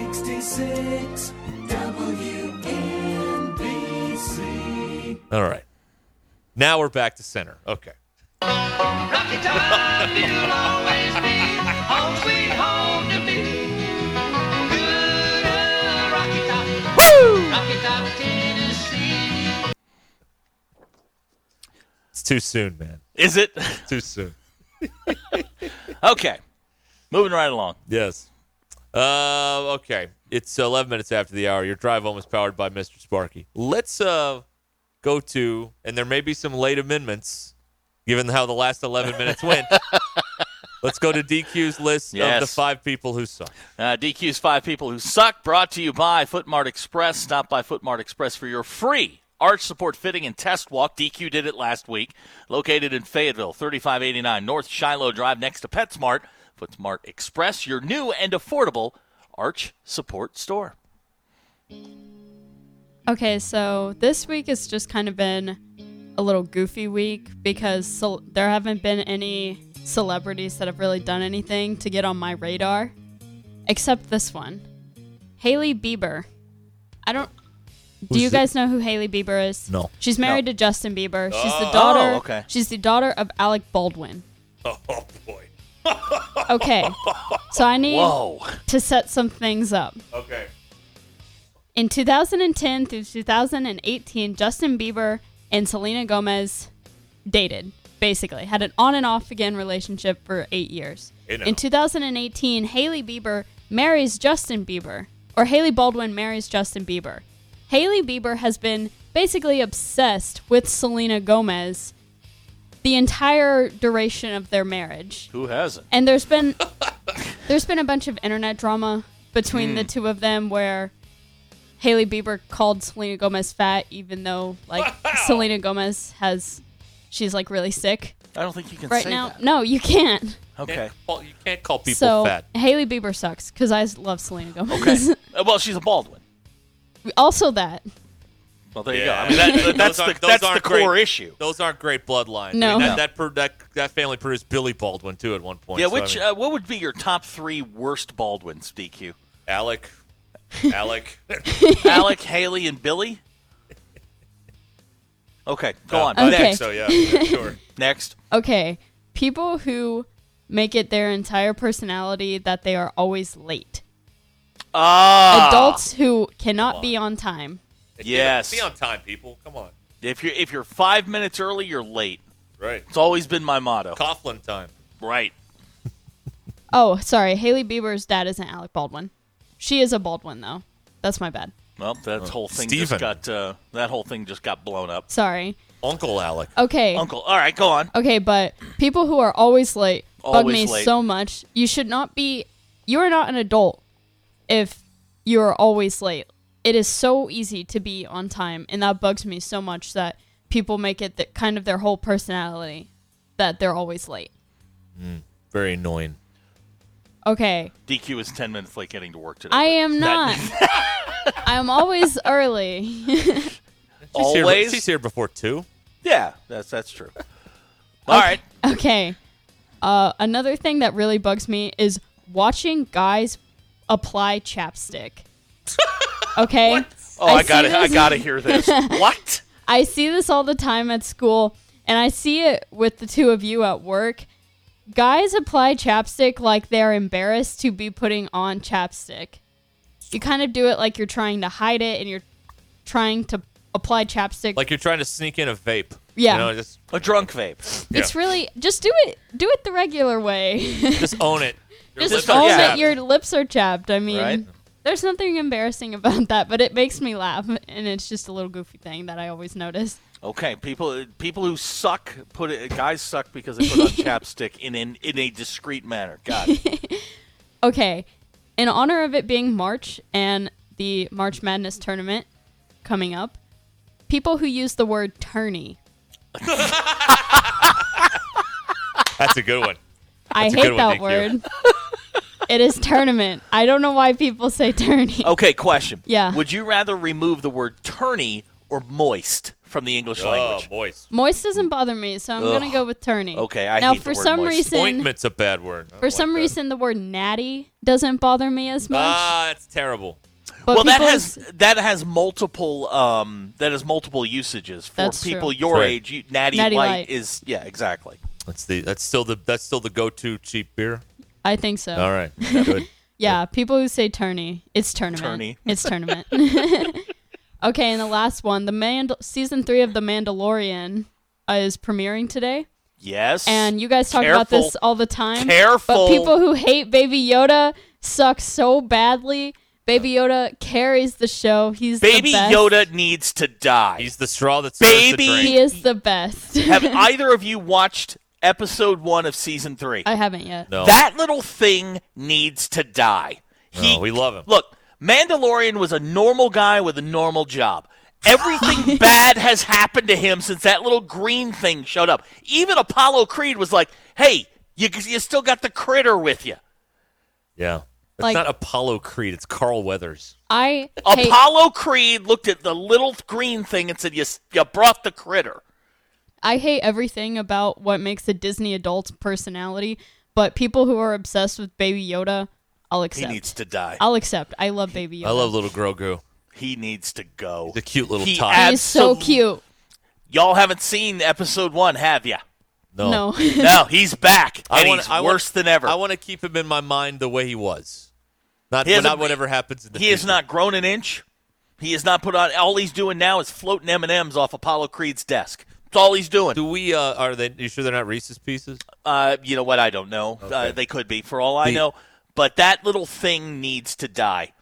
All right. Now we're back to center. Okay. It's too soon, man. Is it? It's too soon. Okay. Moving right along. Yes. Uh, okay. It's 11 minutes after the hour. Your drive home is powered by Mr. Sparky. Let's uh, go to, and there may be some late amendments given how the last 11 minutes went. Let's go to DQ's list of the five people who suck. Uh, DQ's five people who suck. Brought to you by Footmart Express. Stop by Footmart Express for your free arch support fitting and test walk. DQ did it last week. Located in Fayetteville, 3589 North Shiloh Drive, next to PetSmart. PetSmart Express, your new and affordable arch support store. Okay, so this week has just kind of been a little goofy week because ce- there haven't been any celebrities that have really done anything to get on my radar, except this one, Hailey Bieber. I don't. Do you guys know who Hailey Bieber is? No. She's married to Justin Bieber. She's the Oh, daughter. okay. She's the daughter of Alec Baldwin. Oh, boy. Okay, so I need Whoa. to set some things up. Okay. In 2010 through 2018, Justin Bieber and Selena Gomez dated, basically, had an on and off again relationship for eight years. In 2018, Hailey Bieber marries Justin Bieber, or Hailey Baldwin marries Justin Bieber. Hailey Bieber has been basically obsessed with Selena Gomez the entire duration of their marriage. Who hasn't? And there's been there's been a bunch of internet drama between Hmm. the two of them where Hailey Bieber called Selena Gomez fat even though like Selena Gomez has she's like really sick I don't think you can right say now. that. No, you can't. Okay. Can't call- you can't call people so fat. Hailey Bieber sucks cuz I love Selena Gomez. Okay. Well, she's a Baldwin. Also that. Well, there you go. I mean, that, Those that's the those that's the core great. issue. Those aren't great bloodlines. No. I mean, that, No. that, that, that family produced Billy Baldwin, too, at one point. Yeah, So, I which mean, uh, what would be your top three worst Baldwins, DQ? Alec. Alec. Alec, Hailey, and Billy. Okay, go on. Okay. think so, yeah. yeah, sure. Next. Okay, people who make it their entire personality that they are always late. Ah, Adults who cannot be on time. Yes. Be on time, people. Come on. If you're if you're five minutes early, you're late. Right. It's always been my motto. Coughlin time. Right. Oh, sorry. Hailey Bieber's dad isn't Alec Baldwin. She is a Baldwin though. That's my bad. Well, that whole thing Steven. just got uh, that whole thing just got blown up. Sorry. Uncle Alec. Okay. Uncle, all right, go on. Okay, but people who are always late bug Always me late. so much. You should not be. You are not an adult if you are always late. It is so easy to be on time, and that bugs me so much that people make it the, kind of their whole personality that they're always late. Very annoying. Okay, DQ is ten minutes late getting to work today. I am not. I'm always early. She's here, Always. she's here before two. yeah, that's that's true. All right. Okay. Uh, another thing that really bugs me is watching guys apply chapstick. Okay. Oh, I, see got to I got to hear this. what? I see this all the time at school, and I see it with the two of you at work. Guys apply chapstick like they're embarrassed to be putting on chapstick. You kind of do it like you're trying to hide it and you're trying to apply chapstick. Like you're trying to sneak in a vape. Yeah. You know, just A drunk vape. it's really just do it do it the regular way. just own it. Your just lips are own chapped. that your lips are chapped. I mean, Right. there's nothing embarrassing about that, but it makes me laugh, and it's just a little goofy thing that I always notice. Okay, people people who suck put it. Guys suck because they put on chapstick in in, in a discreet manner. God. Okay, in honor of it being March and the March Madness tournament coming up, people who use the word tourney, That's a good one. I That's a hate one, that DQ. word. It is tournament. I don't know why people say tourney. Okay, question. Yeah. Would you rather remove the word tourney or moist from the English Oh, language? moist. Moist doesn't bother me, so I'm gonna go with tourney. Okay, I now hate the for word some moist. reason, Ointment's a bad word. I don't for like some that. reason, the word natty doesn't bother me as much. Ah, it's terrible. but well, that people has that has multiple um that has multiple usages for That's people true. your Right. age. You, Natty, Natty Light, Light. is yeah, exactly. That's the that's still the that's still the go-to cheap beer. I think so. All right, good. Yeah, people who say tourney, it's tournament. Tourney. It's tournament. okay, and the last one, the Mand- season three of The Mandalorian uh, is premiering today, Yes. and you guys talk about this all the time. Careful. But people who hate Baby Yoda suck so badly. Baby Yoda carries the show. He's Baby the best. Yoda needs to die. He's the straw that stirs the Baby- drink. He is the best. Have either of you watched episode one of season three? I haven't yet. No, That little thing needs to die. He, No, we love him. Look, Mandalorian was a normal guy with a normal job. Everything bad has happened to him since that little green thing showed up. Even Apollo Creed was like, "Hey, you, you still got the critter with you." yeah. It's Like- not Apollo Creed. It's Carl Weathers. I hate, Apollo Creed looked at the little green thing and said, "You, you brought the critter." I hate everything about what makes a Disney adult's personality, but people who are obsessed with Baby Yoda, I'll accept. He needs to die. I'll accept. I love Baby Yoda. I love little Grogu. He needs to go. The cute little He tot. He's so cute. Y'all haven't seen episode one, have ya? No, No. No, he's back, and I want. he's I want- worse than ever. I want to keep him in my mind the way he was. Not, He hasn't- whatever happens in the he has not grown an inch. He has not put on. All he's doing now is floating M and M's off Apollo Creed's desk. That's all he's doing. Do we? Uh, are they? You sure they're not Reese's Pieces? Uh, you know what? I don't know. Uh, they could be, for all I The- know. But that little thing needs to die.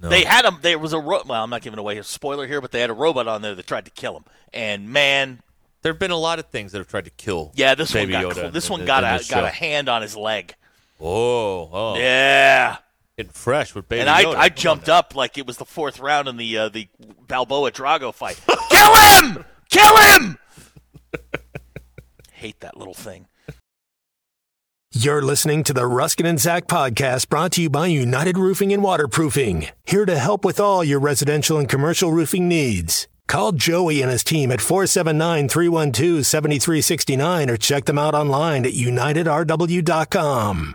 No. They had him. There was a ro- well. I'm not giving away a spoiler here, but they had a robot on there that tried to kill him. And man, There have been a lot of things that have tried to kill. yeah, this Baby one got Yoda. this one got a got a hand on his leg. Oh, oh, Yeah. getting fresh with Baby and I, Yoda. I jumped up like it was the fourth round in the uh, the Balboa Drago fight. Kill him! Kill him! Hate that little thing. You're listening to the Ruscin and Zach podcast brought to you by United Roofing and Waterproofing, here to help with all your residential and commercial roofing needs. Call Joey and his team at 479 312 7369 or check them out online at unitedrw.com.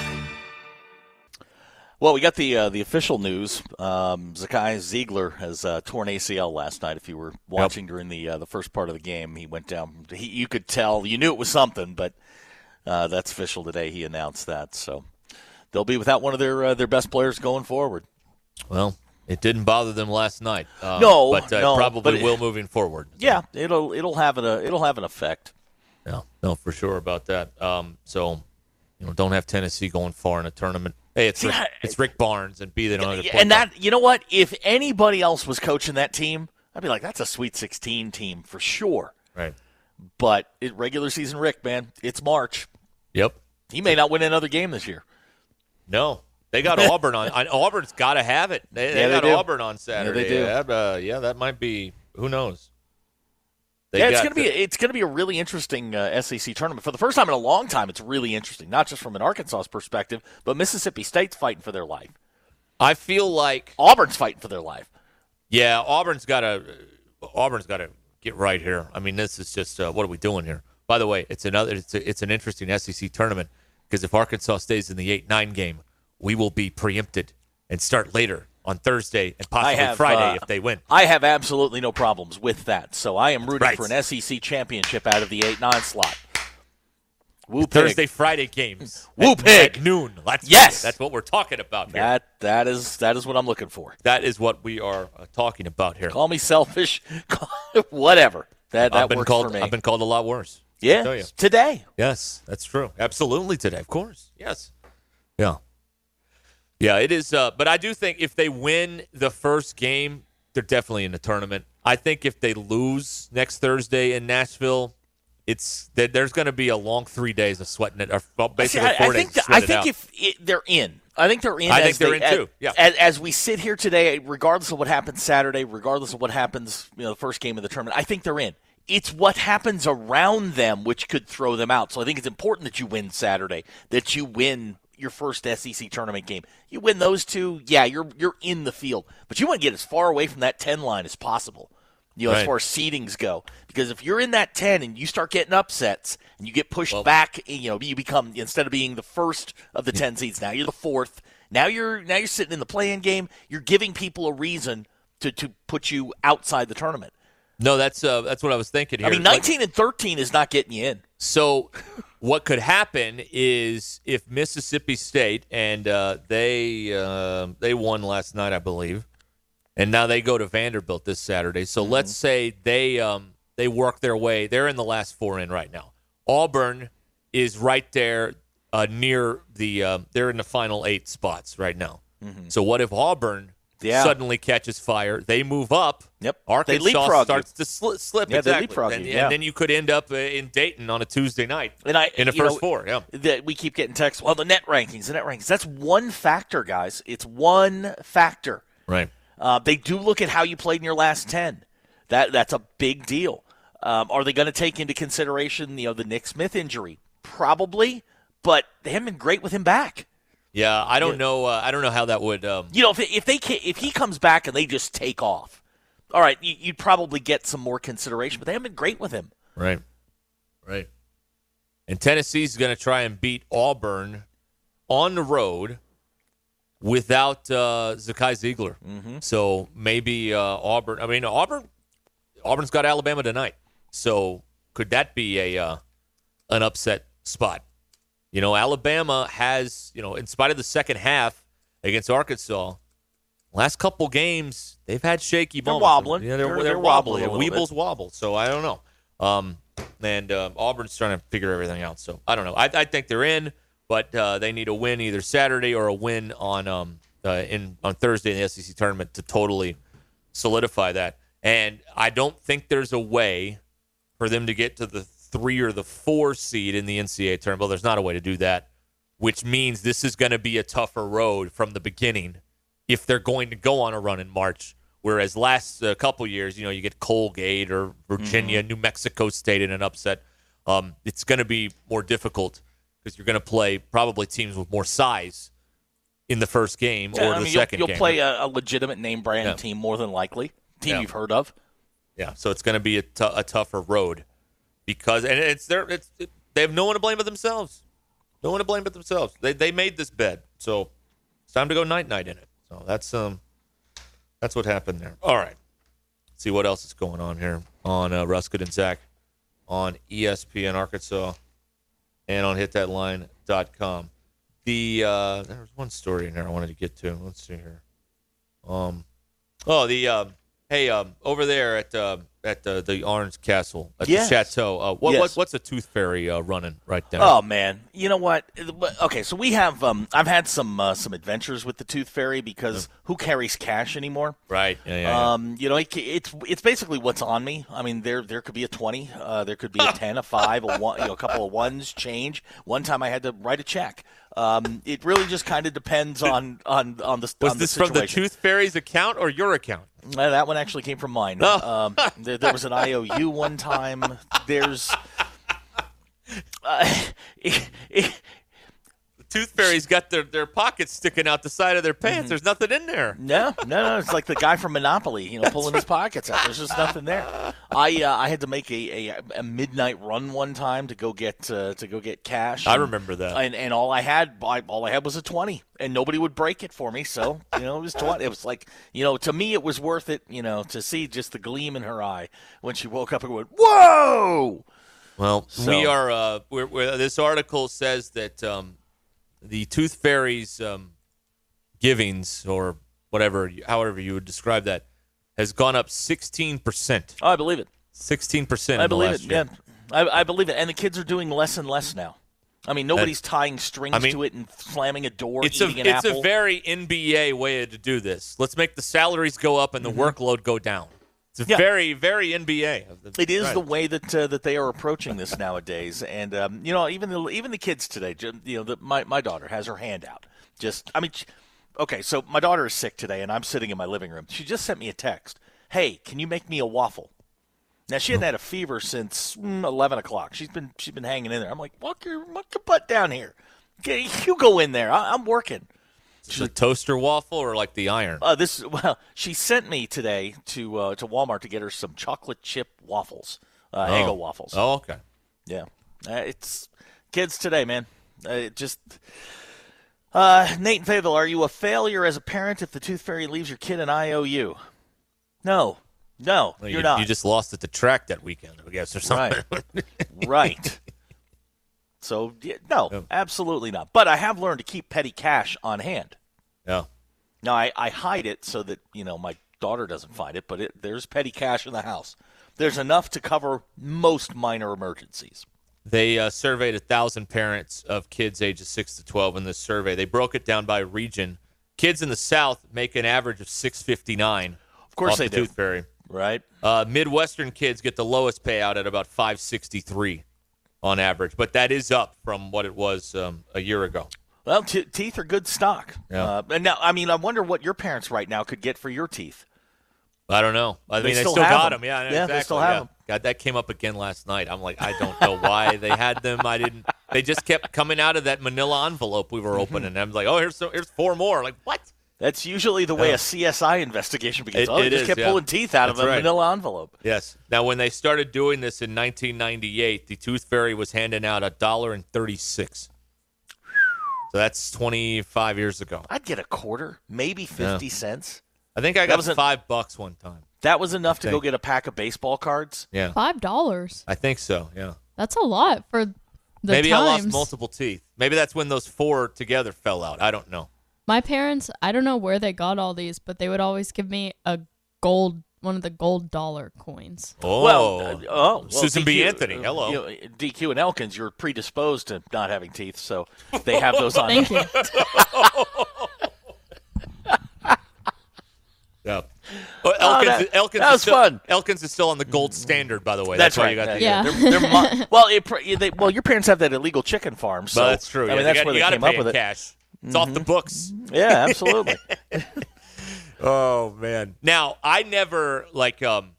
Well, we got the uh, the official news. Um, Zakai Zeigler has uh, torn ACL last night. If you were watching during the uh, the first part of the game, he went down. He, you could tell, you knew it was something, but uh, that's official today. He announced that, so they'll be without one of their uh, their best players going forward. Well, it didn't bother them last night. Uh, No, but uh, no, probably but it- will moving forward. Yeah, it'll it'll have an uh, it'll have an effect. No, no, for sure about that. Um, so, you know, don't have Tennessee going far in a tournament. Hey, it's Rick, it's Rick Barnes, and B they don't have the Yeah, point and that you know what? If anybody else was coaching that team, I'd be like, that's a Sweet 16 team for sure. right. But it, regular season, Rick, man, it's March. Yep. He may not win another game this year. No, they got Auburn on. Auburn's got to have it. They, they Yeah, they got do. Auburn on Saturday. do. Yeah, uh, yeah, that might be. Who knows? They yeah, it's gonna be it's gonna be a really interesting uh, SEC tournament for the first time in a long time. It's really interesting, not just from an Arkansas perspective, but Mississippi State's fighting for their life. I feel like Auburn's fighting for their life. Yeah, Auburn's got to Auburn's got to get right here. I mean, this is just uh, what are we doing here? By the way, it's another it's a, it's an interesting SEC tournament because if Arkansas stays in the eight nine game, we will be preempted and start later on Thursday and possibly have, Friday uh, if they win. I have absolutely no problems with that. So I am rooting Right. for an SEC championship out of the eight nine slot. Woo. Thursday, Friday games. Woo at, at noon. That's Yes. that's what we're talking about here. That that is that is what I'm looking for. that is what we are uh, talking about here. Call me selfish, whatever. That that I've been works called for me. I've been called a lot worse. Yeah, today. Yes, that's true. Absolutely today, of course. Yes. Yeah. Yeah, it is. Uh, but I do think if they win the first game, they're definitely in the tournament. I think if they lose next Thursday in Nashville, it's there's going to be a long three days of sweating it, or well, See, basically I, four I think days. I think if it, they're in, I think they're in. I as think they're they- in too, yeah. As, as we sit here today, regardless of what happens Saturday, regardless of what happens, you know, the first game of the tournament, I think they're in. It's what happens around them which could throw them out. So I think it's important that you win Saturday, that you win your first SEC tournament game. You win those two, yeah, you're you're in the field, but you want to get as far away from that ten line as possible. You know, as far as seedings go, because if you're in that ten and you start getting upsets and you get pushed back, you know, you become instead of being the first of the ten seeds, now you're the fourth. Now you're now you're sitting in the play-in game. You're giving people a reason to to put you outside the tournament. no, that's uh, that's what I was thinking here. I mean, Like- 19 and 13 is not getting you in. So, what could happen is if Mississippi State and uh, they uh, they won last night, I believe, and now they go to Vanderbilt this Saturday. So Mm-hmm. let's say they um, they work their way. They're in the last four in right now. Auburn is right there uh, near the. Uh, they're in the final eight spots right now. So what if Auburn Mm-hmm. Yeah. suddenly catches fire? They move up. Yep. Arkansas you. starts to sli- slip. Yeah, they exactly. leapfrog and, you, and yeah. then you could end up uh, in Dayton on a Tuesday night And I in the first know, four. Yeah. That we keep getting texts. Well, the net rankings, the net rankings. That's one factor, guys. It's one factor. Right. Uh, they do look at how you played in your last ten. That that's a big deal. Um, are they going to take into consideration, you know, the Nick Smith injury? Probably, but they haven't been great with him back. Yeah, I don't know. Uh, I don't know how that would. Um, You know, if if they ca if he comes back and they just take off, all right, you, you'd probably get some more consideration. But they haven't been great with him. right. Right. And Tennessee's going to try and beat Auburn on the road without uh, Zakai Zeigler. Mm-hmm. So maybe uh, Auburn. I mean, Auburn. Auburn's got Alabama tonight. So could that be a uh, an upset spot? You know, Alabama has, you know, in spite of the second half against Arkansas, last couple games they've had shaky moments. They're wobbling. Yeah, they're, They're- they're, they're wobbling. wobbling a little Weebles wobble. So I don't know. Um, and um, Auburn's trying to figure everything out. So I don't know. I, I think they're in, but uh, they need a win either Saturday or a win on um uh, in on Thursday in the SEC tournament to totally solidify that. And I don't think there's a way for them to get to the three or the four seed in the NCAA tournament. Well, there's not a way to do that which means this is going to be a tougher road from the beginning if they're going to go on a run in March. Whereas last uh, couple years, you know, you get Colgate or Virginia, New Mexico State in an upset. Um, it's going to be more difficult because you're going to play probably teams with more size in the first game or I the mean, second you'll, you'll game. play a, a legitimate name brand Yeah. team more than likely. Team Yeah. you've heard of. Yeah, so it's going to be a, tou- a tougher road because and it's their it's it, they have no one to blame but themselves. No one to blame but themselves. They they made this bed, so it's time to go night night in it. So that's um that's what happened there. All right, Let's see what else is going on here on uh, Ruscin and Zach on ESPN Arkansas and on hitthatline.com. The uh, there was one story in there I wanted to get to. Let's see here. Um, oh the um, hey um, over there at uh, at uh, the Orange Castle at Yes. the chateau. Uh, what, Yes. what what's a tooth fairy uh, running right there? Oh man, you know what? Okay, so we have um, I've had some uh, some adventures with the Tooth Fairy because who carries cash anymore? right. Yeah, yeah, yeah. Um, you know, it, it's it's basically what's on me. I mean, there there could be a twenty, uh, there could be a ten, a five, a one, you know, a couple of ones, change. One time I had to write a check. Um, it really just kind of depends on on on the was on this the from the. Tooth Fairy's account or your account? Uh, that one actually came from mine. Oh. Um, there, there was an IOU one time. There's. Uh, Tooth Fairy's got their, their pockets sticking out the side of their Mm-hmm. pants. There's nothing in there. No, no, no. It's like the guy from Monopoly, you know, pulling his pockets out. There's just nothing there. I uh, I had to make a, a, a midnight run one time to go get uh, to go get cash. I and- remember that. And, and all I had, I, all I had was a twenty, and nobody would break it for me. So you know, it was twenty. It was like you know, to me, it was worth it. You know, to see just the gleam in her eye when she woke up and went, "Whoa!" Well, So- we are. Uh, we're, we're, this article says that um, the Tooth Fairy's um, givings, or whatever, however you would describe that, has gone up sixteen percent. Oh, I believe it. Sixteen percent. I in the believe last it. year. Yeah, I, I believe it. And the kids are doing less and less now. I mean, nobody's tying strings I mean, to it and slamming a door, It's a an it's apple. a very NBA way to do this. Let's make the salaries go up and the workload go down. It's. Yeah. very very NBA. It is Right. the way that uh, that they are approaching this nowadays, and um, you know, even the even the kids today. You know, the, my my daughter has her hand out. Just, I mean, she- okay. So my daughter is sick today, and I'm sitting in my living room. She just sent me a text. Hey, can you make me a waffle? Now she hadn't had a fever since mm, eleven o'clock. She's been she's been hanging in there. I'm like, walk your walk your butt down here. Okay, you go in there. I, I'm working. It a toaster waffle or like the iron. Uh, this well, she sent me today to uh, to Walmart to get her some chocolate chip waffles, uh, oh. Eggo waffles. Oh, okay. Yeah, uh, it's kids today, man. Uh, it just uh, Nate and Fayetteville, are you a failure as a parent if the Tooth Fairy leaves your kid an IOU? No, no, Well, you're you, not. you just lost at the track that weekend, I guess, or something. right. So yeah, no, Yeah. absolutely not. But I have learned to keep petty cash on hand. Yeah. Now I, I hide it so that you know my daughter doesn't find it, but it, there's petty cash in the house. There's enough to cover most minor emergencies. They uh, surveyed a thousand parents of kids ages six to twelve in this survey. They broke it down by region. Kids in the South make an average of six fifty nine. Of course they the do. Tooth Fairy. Right? Uh, Midwestern kids get the lowest payout at about five sixty three on average, but that is up from what it was um, a year ago. Well, t- teeth are good stock. Yeah. Uh, and now, I mean, I wonder what your parents right now could get for your teeth. I don't know. I They mean, they still still, got them. them. Yeah, Yeah, exactly. they still have yeah. them. God, that came up again last night. I'm like, I don't know why they had them. I didn't. They just kept coming out of that Manila envelope we were Mm-hmm. opening. I'm like, oh, here's so, here's four more. Like what? That's usually the way a CSI investigation begins. It- oh, they just is, kept yeah. pulling teeth out of a right. manila envelope. Yes. Now, when they started doing this in 1998, the Tooth Fairy was handing out a dollar and thirty six. So that's 25 years ago. I'd get a quarter, maybe 50 cents. I think I got was a- five bucks one time. That was enough to go get a pack of baseball cards. Yeah, Five dollars. I think so. Yeah. That's a lot for the Maybe I lost multiple teeth. Maybe that's when those four together fell out. I don't know. My parents, I don't know where they got all these, but they would always give me a gold, one of the gold dollar coins. Oh, Well, uh, oh, well, Susan B. Anthony. uh, Hello. you know, DQ and Elkins, you're predisposed to not having teeth, so they have those on. Thank you. Yeah. Elkins Oh, Elkins, that- Elkins that is was still, fun. Elkins is still on the gold standard, by the way. That's, why right. you got the Yeah. They're, they're mo- well, it, they, well, your parents have that illegal chicken farm, so But that's true. I yeah, mean, you that's got, where they came up with it. cash. It's off the books. Yeah, absolutely. Oh man. Now I never like um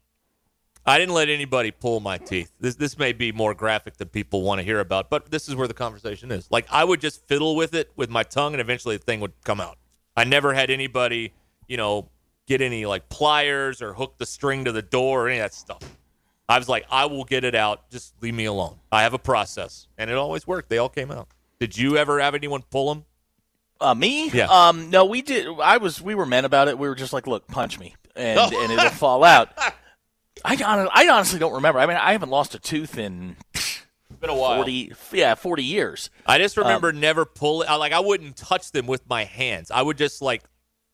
I didn't let anybody pull my teeth. This this may be more graphic than people want to hear about, but this is where the conversation is. Like I would just fiddle with it with my tongue and eventually the thing would come out. I never had anybody, you know, get any like pliers or hook the string to the door or any of that stuff. I was like, I will get it out. Just leave me alone. I have a process, and it always worked. They all came out. Did you ever have anyone pull them? Uh, me? Yeah. Um, no, we did. I was. We were men about it. We were just like, look, punch me, and Oh. and it'll fall out. I, I honestly don't remember. I mean, I haven't lost a tooth in Been a while. forty. Yeah, forty years. I just remember never pulling. I, like I wouldn't touch them with my hands. I would just like,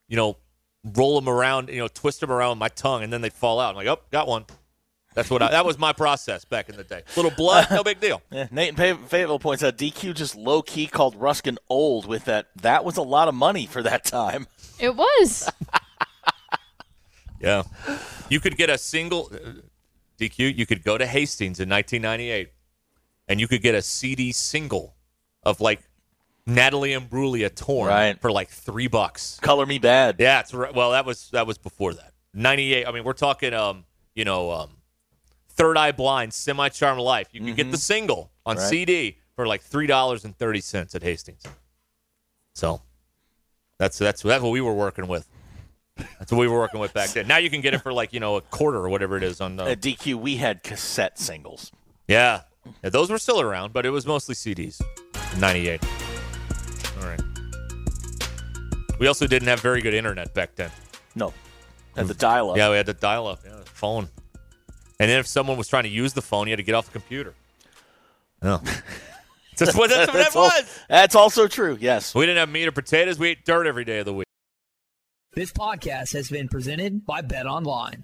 you know, roll them around, you know, twist them around with my tongue, and then they'd fall out. I'm like, oh, got one. That's what I, that was my process back in the day. Little blood, no big deal. Yeah, Nate in Fayetteville points out DQ just low key called Ruscin old with that. That was a lot of money for that time. It was. Yeah, you could get a single uh, DQ. You could go to Hastings in 1998, and you could get a CD single of like Natalie Imbruglia torn Right. for like three bucks. Color me bad. Yeah, it's right. Well, that was that was before that. Ninety eight. I mean, we're talking, um, you know, um, Third Eye Blind, Semi Charmed Life. You can get the mm-hmm. single on Right. CD for like three dollars and thirty cents at Hastings. So that's that's that's what we were working with. That's what we were working with back then. Now you can get it for like you know a quarter or whatever it is on. The, At DQ, we had cassette singles. yeah. yeah, those were still around, but it was mostly CDs. Ninety eight. All right. We also didn't have very good internet back then. No, at mm. the dial-up. Yeah, we had the dial up. Yeah, phone. And then if someone was trying to use the phone, you had to get off the computer. No. Oh. that's what, that's what that al- was. that's also true. Yes. We didn't have meat or potatoes. We ate dirt every day of the week. This podcast has been presented by Bet Online.